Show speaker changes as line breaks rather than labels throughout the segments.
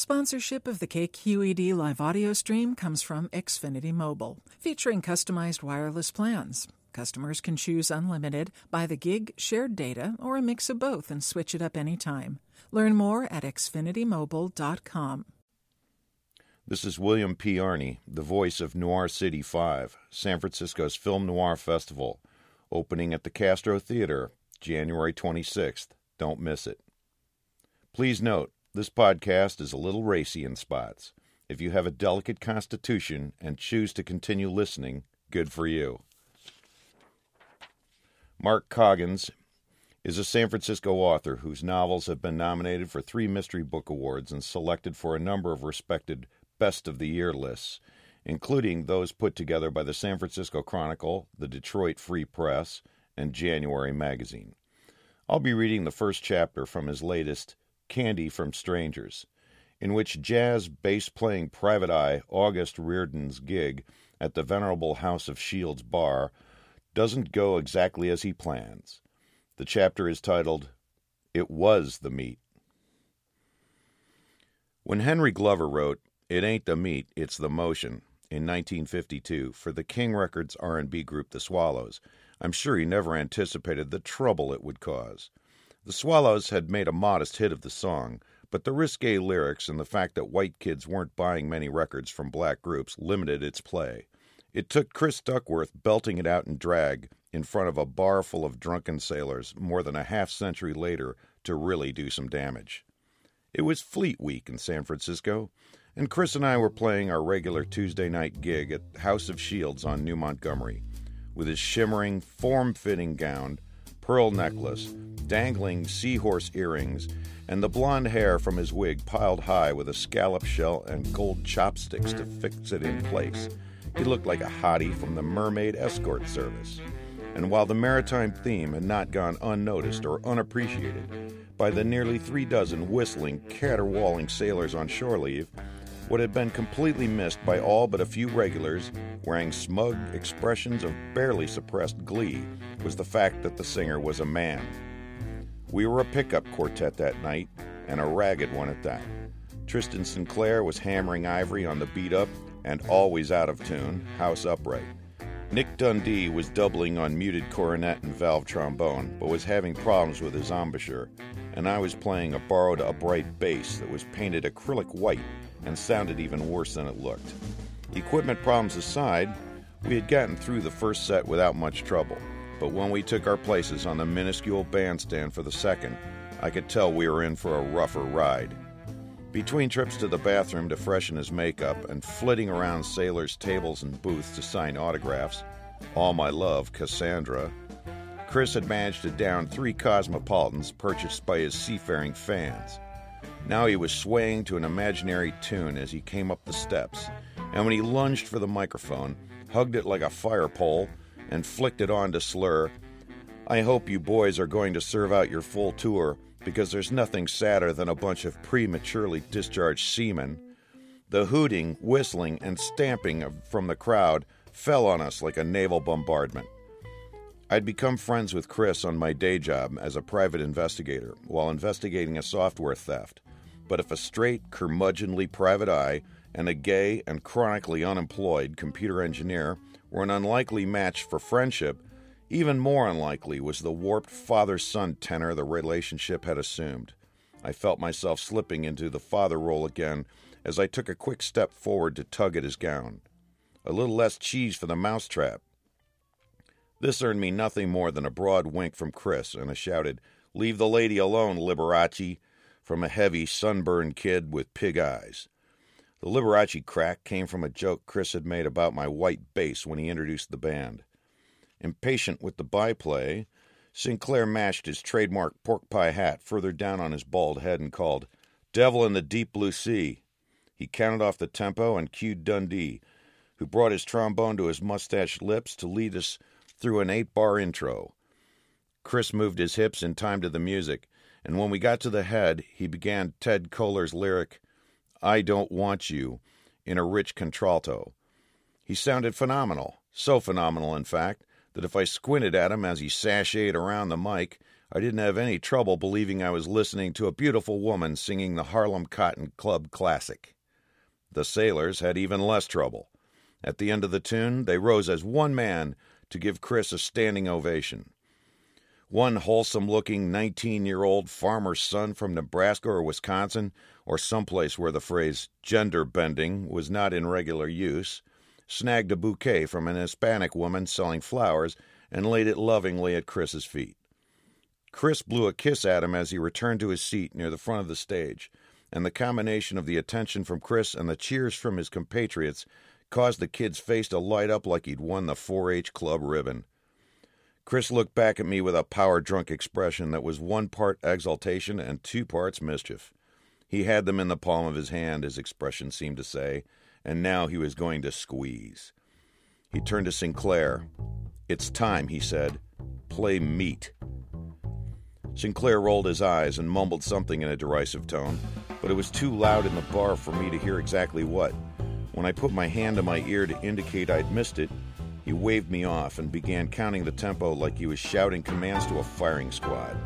Sponsorship of the KQED live audio stream comes from Xfinity Mobile, featuring customized wireless plans. Customers can choose unlimited, by the gig, shared data, or a mix of both and switch it up anytime. Learn more at xfinitymobile.com.
This is William P. Arney, the voice of Noir City 5, San Francisco's Film Noir Festival, opening at the Castro Theater, January 26th. Don't miss it. Please note, this podcast is a little racy in spots. If you have a delicate constitution and choose to continue listening, good for you. Mark Coggins is a San Francisco author whose novels have been nominated for three Mystery Book Awards and selected for a number of respected Best of the Year lists, including those put together by the San Francisco Chronicle, the Detroit Free Press, and January Magazine. I'll be reading the first chapter from his latest Candy from Strangers, in which jazz bass playing private eye August Riordan's gig at the venerable House of Shields bar doesn't go exactly as he plans. The chapter is titled, It Was the Meat. When Henry Glover wrote, It Ain't the Meat, It's the Motion, in 1952 for the King Records R&B group The Swallows, I'm sure he never anticipated the trouble it would cause. The Swallows had made a modest hit of the song, but the risque lyrics and the fact that white kids weren't buying many records from black groups limited its play. It took Chris Duckworth belting it out in drag in front of a bar full of drunken sailors more than a half century later to really do some damage. It was Fleet Week in San Francisco, and Chris and I were playing our regular Tuesday night gig at House of Shields on New Montgomery. With his shimmering, form fitting gown, pearl necklace, dangling seahorse earrings, and the blond hair from his wig piled high with a scallop shell and gold chopsticks to fix it in place. He looked like a hottie from the Mermaid Escort Service. And while the maritime theme had not gone unnoticed or unappreciated by the nearly three dozen whistling, caterwauling sailors on shore leave, what had been completely missed by all but a few regulars, wearing smug expressions of barely suppressed glee, was the fact that the singer was a man. We were a pickup quartet that night, and a ragged one at that. Tristan Sinclair was hammering ivory on the beat up and always out of tune, house upright. Nick Dundee was doubling on muted cornet and valve trombone, but was having problems with his embouchure, and I was playing a borrowed upright bass that was painted acrylic white and sounded even worse than it looked. Equipment problems aside, we had gotten through the first set without much trouble, but when we took our places on the minuscule bandstand for the second, I could tell we were in for a rougher ride. Between trips to the bathroom to freshen his makeup and flitting around sailors' tables and booths to sign autographs, all my love, Cassandra, Chris had managed to down three Cosmopolitans purchased by his seafaring fans. Now he was swaying to an imaginary tune as he came up the steps, and when he lunged for the microphone, hugged it like a fire pole, and flicked it on to slur, I hope you boys are going to serve out your full tour because there's nothing sadder than a bunch of prematurely discharged seamen. The hooting, whistling, and stamping from the crowd fell on us like a naval bombardment. I'd become friends with Chris on my day job as a private investigator while investigating a software theft. But if a straight, curmudgeonly private eye and a gay and chronically unemployed computer engineer were an unlikely match for friendship, even more unlikely was the warped father son tenor the relationship had assumed. I felt myself slipping into the father role again as I took a quick step forward to tug at his gown. A little less cheese for the mousetrap. This earned me nothing more than a broad wink from Chris and a shouted, Leave the lady alone, Liberace, from a heavy, sunburned kid with pig eyes. The Liberace crack came from a joke Chris had made about my white bass when he introduced the band. Impatient with the byplay, Sinclair mashed his trademark pork pie hat further down on his bald head and called, Devil in the Deep Blue Sea. He counted off the tempo and cued Dundee, who brought his trombone to his mustached lips to lead us through an eight bar intro. Chris moved his hips in time to the music, and when we got to the head, he began Ted Koehler's lyric, I Don't Want You, in a rich contralto. He sounded phenomenal, so phenomenal, in fact, that if I squinted at him as he sashayed around the mic, I didn't have any trouble believing I was listening to a beautiful woman singing the Harlem Cotton Club classic. The sailors had even less trouble. At the end of the tune, they rose as one man to give Chris a standing ovation. One wholesome looking 19 year old farmer's son from Nebraska or Wisconsin, or someplace where the phrase gender bending was not in regular use, snagged a bouquet from an Hispanic woman selling flowers and laid it lovingly at Chris's feet. Chris blew a kiss at him as he returned to his seat near the front of the stage, and the combination of the attention from Chris and the cheers from his compatriots caused the kid's face to light up like he'd won the 4 H club ribbon. Chris looked back at me with a power drunk expression that was one part exultation and two parts mischief. He had them in the palm of his hand, his expression seemed to say, and now he was going to squeeze. He turned to Sinclair. It's time, he said. Play meat. Sinclair rolled his eyes and mumbled something in a derisive tone, but it was too loud in the bar for me to hear exactly what. When I put my hand to my ear to indicate I'd missed it, he waved me off and began counting the tempo like he was shouting commands to a firing squad.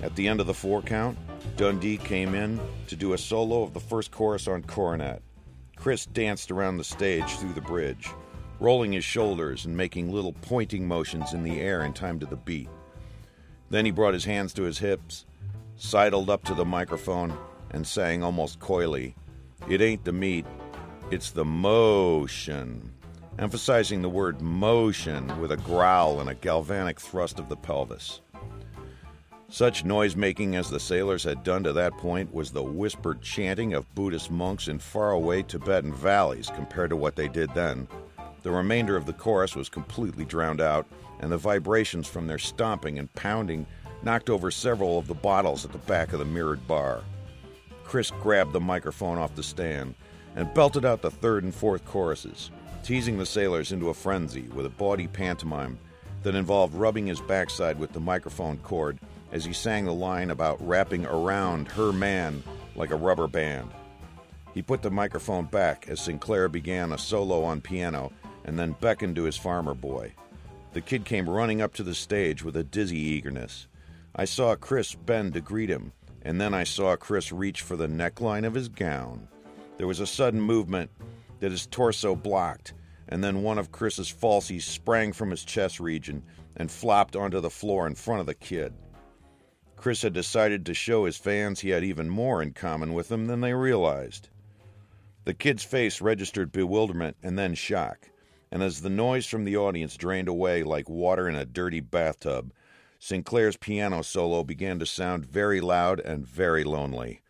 At the end of the four count, Dundee came in to do a solo of the first chorus on cornet. Chris danced around the stage through the bridge, rolling his shoulders and making little pointing motions in the air in time to the beat. Then he brought his hands to his hips, sidled up to the microphone, and sang almost coyly, It ain't the meat, it's the motion, emphasizing the word motion with a growl and a galvanic thrust of the pelvis. Such noise making as the sailors had done to that point was the whispered chanting of Buddhist monks in faraway Tibetan valleys compared to what they did then. The remainder of the chorus was completely drowned out, and the vibrations from their stomping and pounding knocked over several of the bottles at the back of the mirrored bar. Chris grabbed the microphone off the stand and belted out the third and fourth choruses, teasing the sailors into a frenzy with a bawdy pantomime that involved rubbing his backside with the microphone cord as he sang the line about wrapping around her man like a rubber band. He put the microphone back as Sinclair began a solo on piano and then beckoned to his farmer boy. The kid came running up to the stage with a dizzy eagerness. I saw Chris bend to greet him, and then I saw Chris reach for the neckline of his gown. There was a sudden movement that his torso blocked, and then one of Chris's falsies sprang from his chest region and flopped onto the floor in front of the kid. Chris had decided to show his fans he had even more in common with them than they realized. The kid's face registered bewilderment and then shock, and as the noise from the audience drained away like water in a dirty bathtub, Sinclair's piano solo began to sound very loud and very lonely.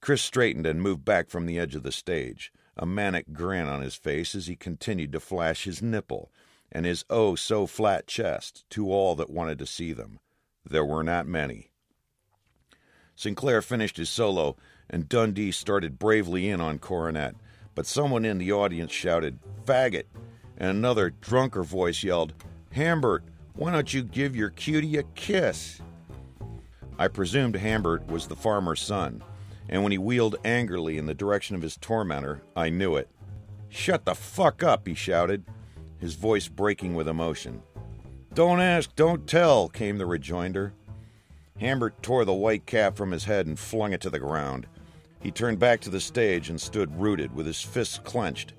Chris straightened and moved back from the edge of the stage, a manic grin on his face as he continued to flash his nipple and his oh so flat chest to all that wanted to see them. There were not many. Sinclair finished his solo, and Dundee started bravely in on cornet, but someone in the audience shouted, Faggot! And another, drunker voice yelled, Hambert, why don't you give your cutie a kiss? I presumed Hambert was the farmer's son, and when he wheeled angrily in the direction of his tormentor, I knew it. Shut the fuck up, he shouted, his voice breaking with emotion. Don't ask, don't tell, came the rejoinder. Hambert tore the white cap from his head and flung it to the ground. He turned back to the stage and stood rooted with his fists clenched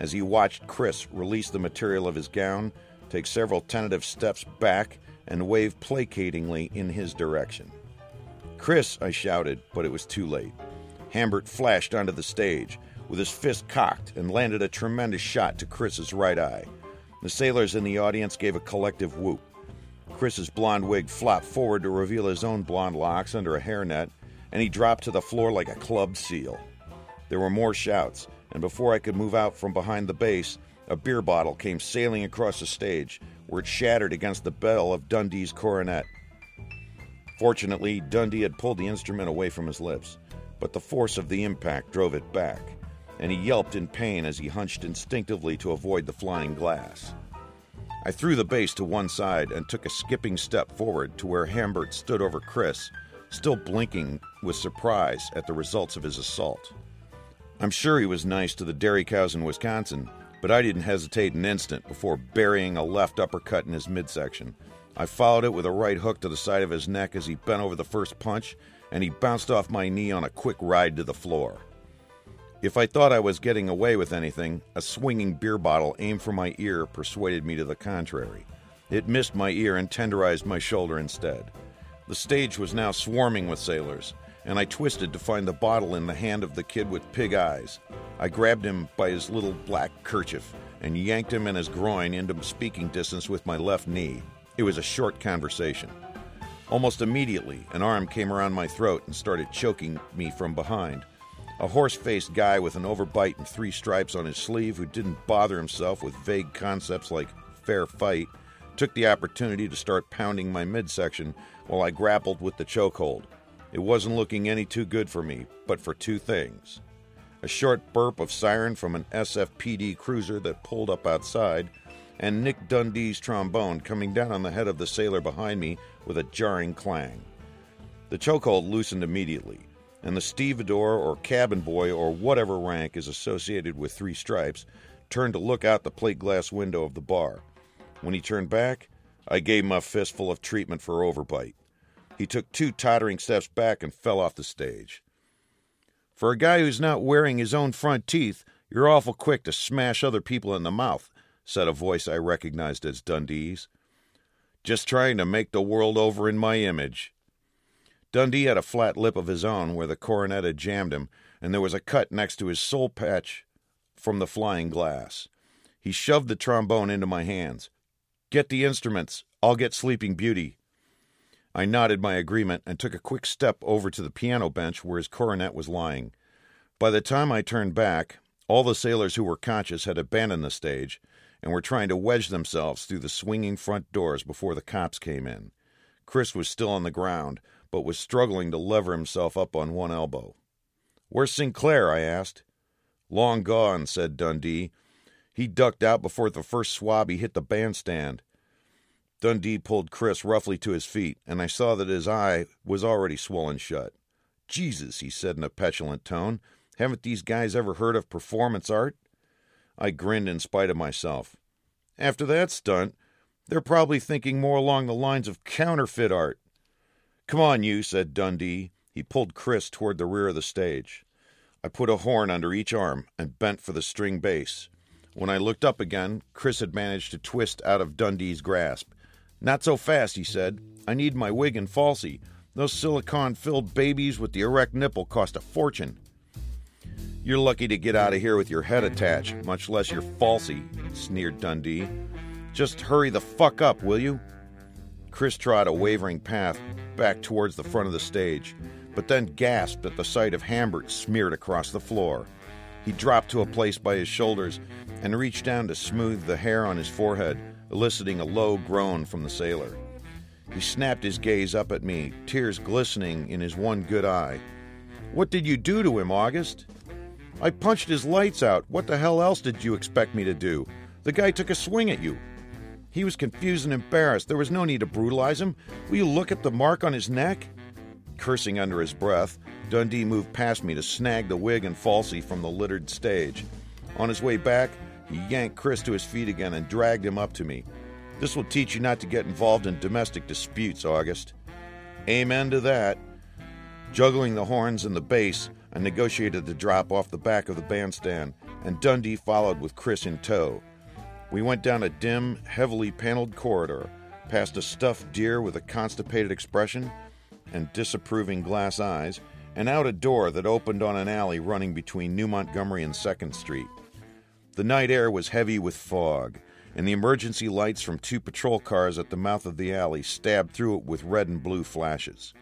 as he watched Chris release the material of his gown, take several tentative steps back, and wave placatingly in his direction. Chris, I shouted, but it was too late. Hambert flashed onto the stage with his fist cocked and landed a tremendous shot to Chris's right eye. The sailors in the audience gave a collective whoop. Chris's blond wig flopped forward to reveal his own blond locks under a hairnet, and he dropped to the floor like a clubbed seal. There were more shouts, and before I could move out from behind the bass, a beer bottle came sailing across the stage, where it shattered against the bell of Dundee's cornet. Fortunately, Dundee had pulled the instrument away from his lips, but the force of the impact drove it back, and he yelped in pain as he hunched instinctively to avoid the flying glass. I threw the bass to one side and took a skipping step forward to where Hambert stood over Chris, still blinking with surprise at the results of his assault. I'm sure he was nice to the dairy cows in Wisconsin, but I didn't hesitate an instant before burying a left uppercut in his midsection, I followed it with a right hook to the side of his neck as he bent over the first punch, and he bounced off my knee on a quick ride to the floor. If I thought I was getting away with anything, a swinging beer bottle aimed for my ear persuaded me to the contrary. It missed my ear and tenderized my shoulder instead. The stage was now swarming with sailors, and I twisted to find the bottle in the hand of the kid with pig eyes. I grabbed him by his little black kerchief and yanked him in his groin into speaking distance with my left knee. It was a short conversation. Almost immediately, an arm came around my throat and started choking me from behind. A horse faced guy with an overbite and three stripes on his sleeve who didn't bother himself with vague concepts like fair fight took the opportunity to start pounding my midsection while I grappled with the chokehold. It wasn't looking any too good for me, but for two things a short burp of siren from an SFPD cruiser that pulled up outside, and Nick Dundee's trombone coming down on the head of the sailor behind me with a jarring clang. The chokehold loosened immediately, and the stevedore or cabin boy or whatever rank is associated with three stripes turned to look out the plate glass window of the bar. When he turned back, I gave him a fistful of treatment for overbite. He took two tottering steps back and fell off the stage. For a guy who's not wearing his own front teeth, you're awful quick to smash other people in the mouth, said a voice I recognized as Dundee's. Just trying to make the world over in my image. Dundee had a flat lip of his own where the cornet had jammed him, and there was a cut next to his soul patch from the flying glass. He shoved the trombone into my hands. Get the instruments. I'll get Sleeping Beauty. I nodded my agreement and took a quick step over to the piano bench where his cornet was lying. By the time I turned back, all the sailors who were conscious had abandoned the stage and were trying to wedge themselves through the swinging front doors before the cops came in. Chris was still on the ground, but was struggling to lever himself up on one elbow. Where's Sinclair? I asked. Long gone, said Dundee. He ducked out before the first swabby hit the bandstand. Dundee pulled Chris roughly to his feet, and I saw that his eye was already swollen shut. Jesus, he said in a petulant tone, haven't these guys ever heard of performance art? I grinned in spite of myself. After that stunt, they're probably thinking more along the lines of counterfeit art. Come on, you, said Dundee. He pulled Chris toward the rear of the stage. I put a horn under each arm and bent for the string bass. When I looked up again, Chris had managed to twist out of Dundee's grasp. Not so fast, he said. I need my wig and falsie. Those silicone filled babies with the erect nipple cost a fortune. You're lucky to get out of here with your head mm-hmm. attached, much less your falsy, sneered Dundee. Just hurry the fuck up, will you? Chris trod a wavering path back towards the front of the stage, but then gasped at the sight of Hambert smeared across the floor. He dropped to a place by his shoulders and reached down to smooth the hair on his forehead eliciting a low groan from the sailor. He snapped his gaze up at me, tears glistening in his one good eye. What did you do to him, August? I punched his lights out. What the hell else did you expect me to do? The guy took a swing at you. He was confused and embarrassed. There was no need to brutalize him. Will you look at the mark on his neck? Cursing under his breath, Dundee moved past me to snag the wig and falsie from the littered stage. On his way back, he yanked Chris to his feet again and dragged him up to me. This will teach you not to get involved in domestic disputes, August. Amen to that. Juggling the horns and the bass, I negotiated the drop off the back of the bandstand, and Dundee followed with Chris in tow. We went down a dim, heavily paneled corridor, past a stuffed deer with a constipated expression and disapproving glass eyes, and out a door that opened on an alley running between New Montgomery and 2nd Street. The night air was heavy with fog, and the emergency lights from two patrol cars at the mouth of the alley stabbed through it with red and blue flashes.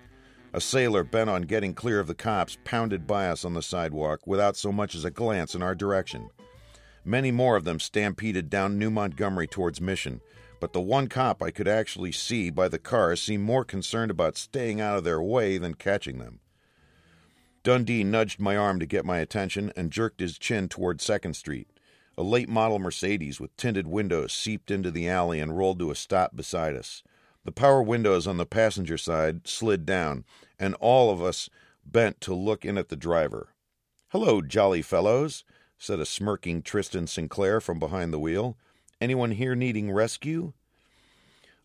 A sailor bent on getting clear of the cops pounded by us on the sidewalk without so much as a glance in our direction. Many more of them stampeded down New Montgomery towards Mission, but the one cop I could actually see by the cars seemed more concerned about staying out of their way than catching them. Dundee nudged my arm to get my attention and jerked his chin toward Second Street. A late model Mercedes with tinted windows seeped into the alley and rolled to a stop beside us. The power windows on the passenger side slid down, and all of us bent to look in at the driver. Hello, jolly fellows, said a smirking Tristan Sinclair from behind the wheel. Anyone here needing rescue?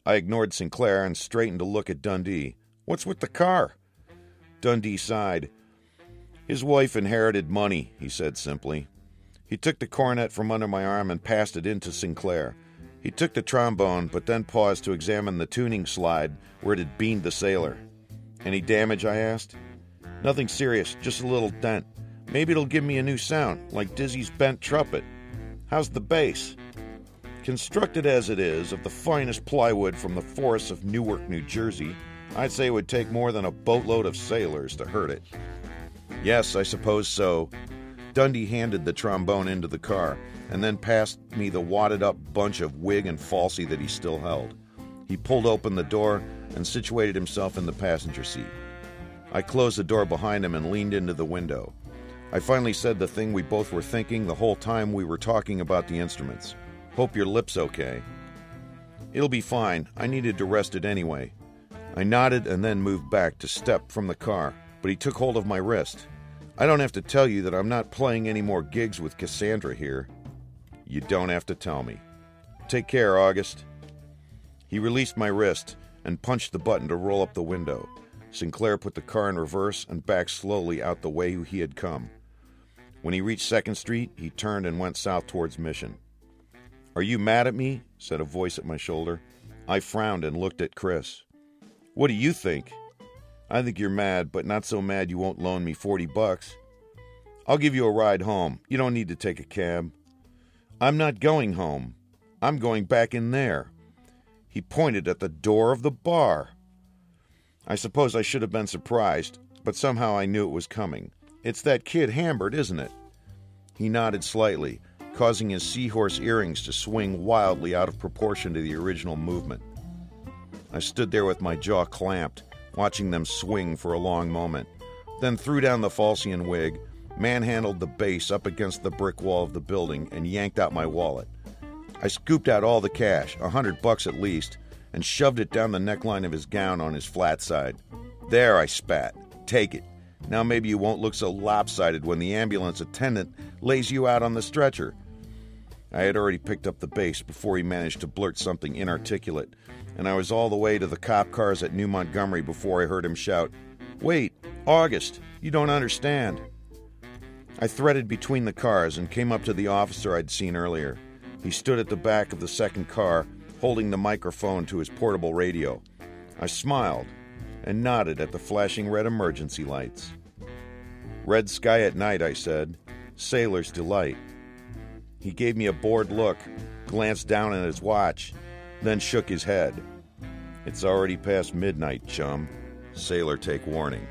I ignored Sinclair and straightened to look at Dundee. What's with the car? Dundee sighed. His wife inherited money, he said simply. He took the cornet from under my arm and passed it into Sinclair. He took the trombone, but then paused to examine the tuning slide where it had beamed the sailor. Any damage? I asked. Nothing serious, just a little dent. Maybe it'll give me a new sound, like Dizzy's bent trumpet. How's the bass? Constructed as it is of the finest plywood from the forests of Newark, New Jersey, I'd say it would take more than a boatload of sailors to hurt it. Yes, I suppose so. Dundee handed the trombone into the car and then passed me the wadded up bunch of wig and falsie that he still held. He pulled open the door and situated himself in the passenger seat. I closed the door behind him and leaned into the window. I finally said the thing we both were thinking the whole time we were talking about the instruments. Hope your lip's okay. It'll be fine. I needed to rest it anyway. I nodded and then moved back to step from the car, but he took hold of my wrist. I don't have to tell you that I'm not playing any more gigs with Cassandra here. You don't have to tell me. Take care, August. He released my wrist and punched the button to roll up the window. Sinclair put the car in reverse and backed slowly out the way he had come. When he reached 2nd Street, he turned and went south towards Mission. Are you mad at me? said a voice at my shoulder. I frowned and looked at Chris. What do you think? I think you're mad, but not so mad you won't loan me 40 bucks. I'll give you a ride home. You don't need to take a cab. I'm not going home. I'm going back in there. He pointed at the door of the bar. I suppose I should have been surprised, but somehow I knew it was coming. It's that kid Hambert, isn't it? He nodded slightly, causing his seahorse earrings to swing wildly out of proportion to the original movement. I stood there with my jaw clamped, watching them swing for a long moment, then threw down the falsian wig, manhandled the bass up against the brick wall of the building, and yanked out my wallet. I scooped out all the cash, a hundred bucks at least, and shoved it down the neckline of his gown on his flat side. There, I spat. Take it. Now maybe you won't look so lopsided when the ambulance attendant lays you out on the stretcher. I had already picked up the bass before he managed to blurt something inarticulate, and I was all the way to the cop cars at New Montgomery before I heard him shout, Wait, August, you don't understand. I threaded between the cars and came up to the officer I'd seen earlier. He stood at the back of the second car, holding the microphone to his portable radio. I smiled and nodded at the flashing red emergency lights. Red sky at night, I said. Sailor's delight. He gave me a bored look, glanced down at his watch, then shook his head. It's already past midnight, chum. Sailor take warning.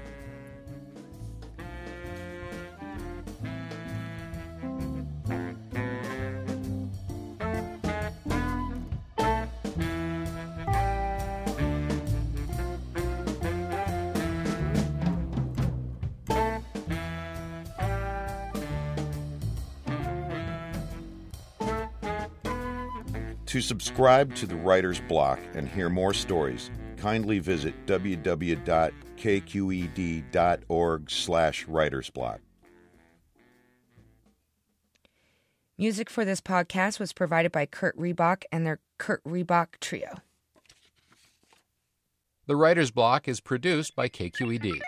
To subscribe to the Writer's Block and hear more stories, kindly visit www.kqed.org slash writersblock.
Music for this podcast was provided by Kurt Ribak and their Kurt Ribak Trio.
The Writer's Block is produced by KQED.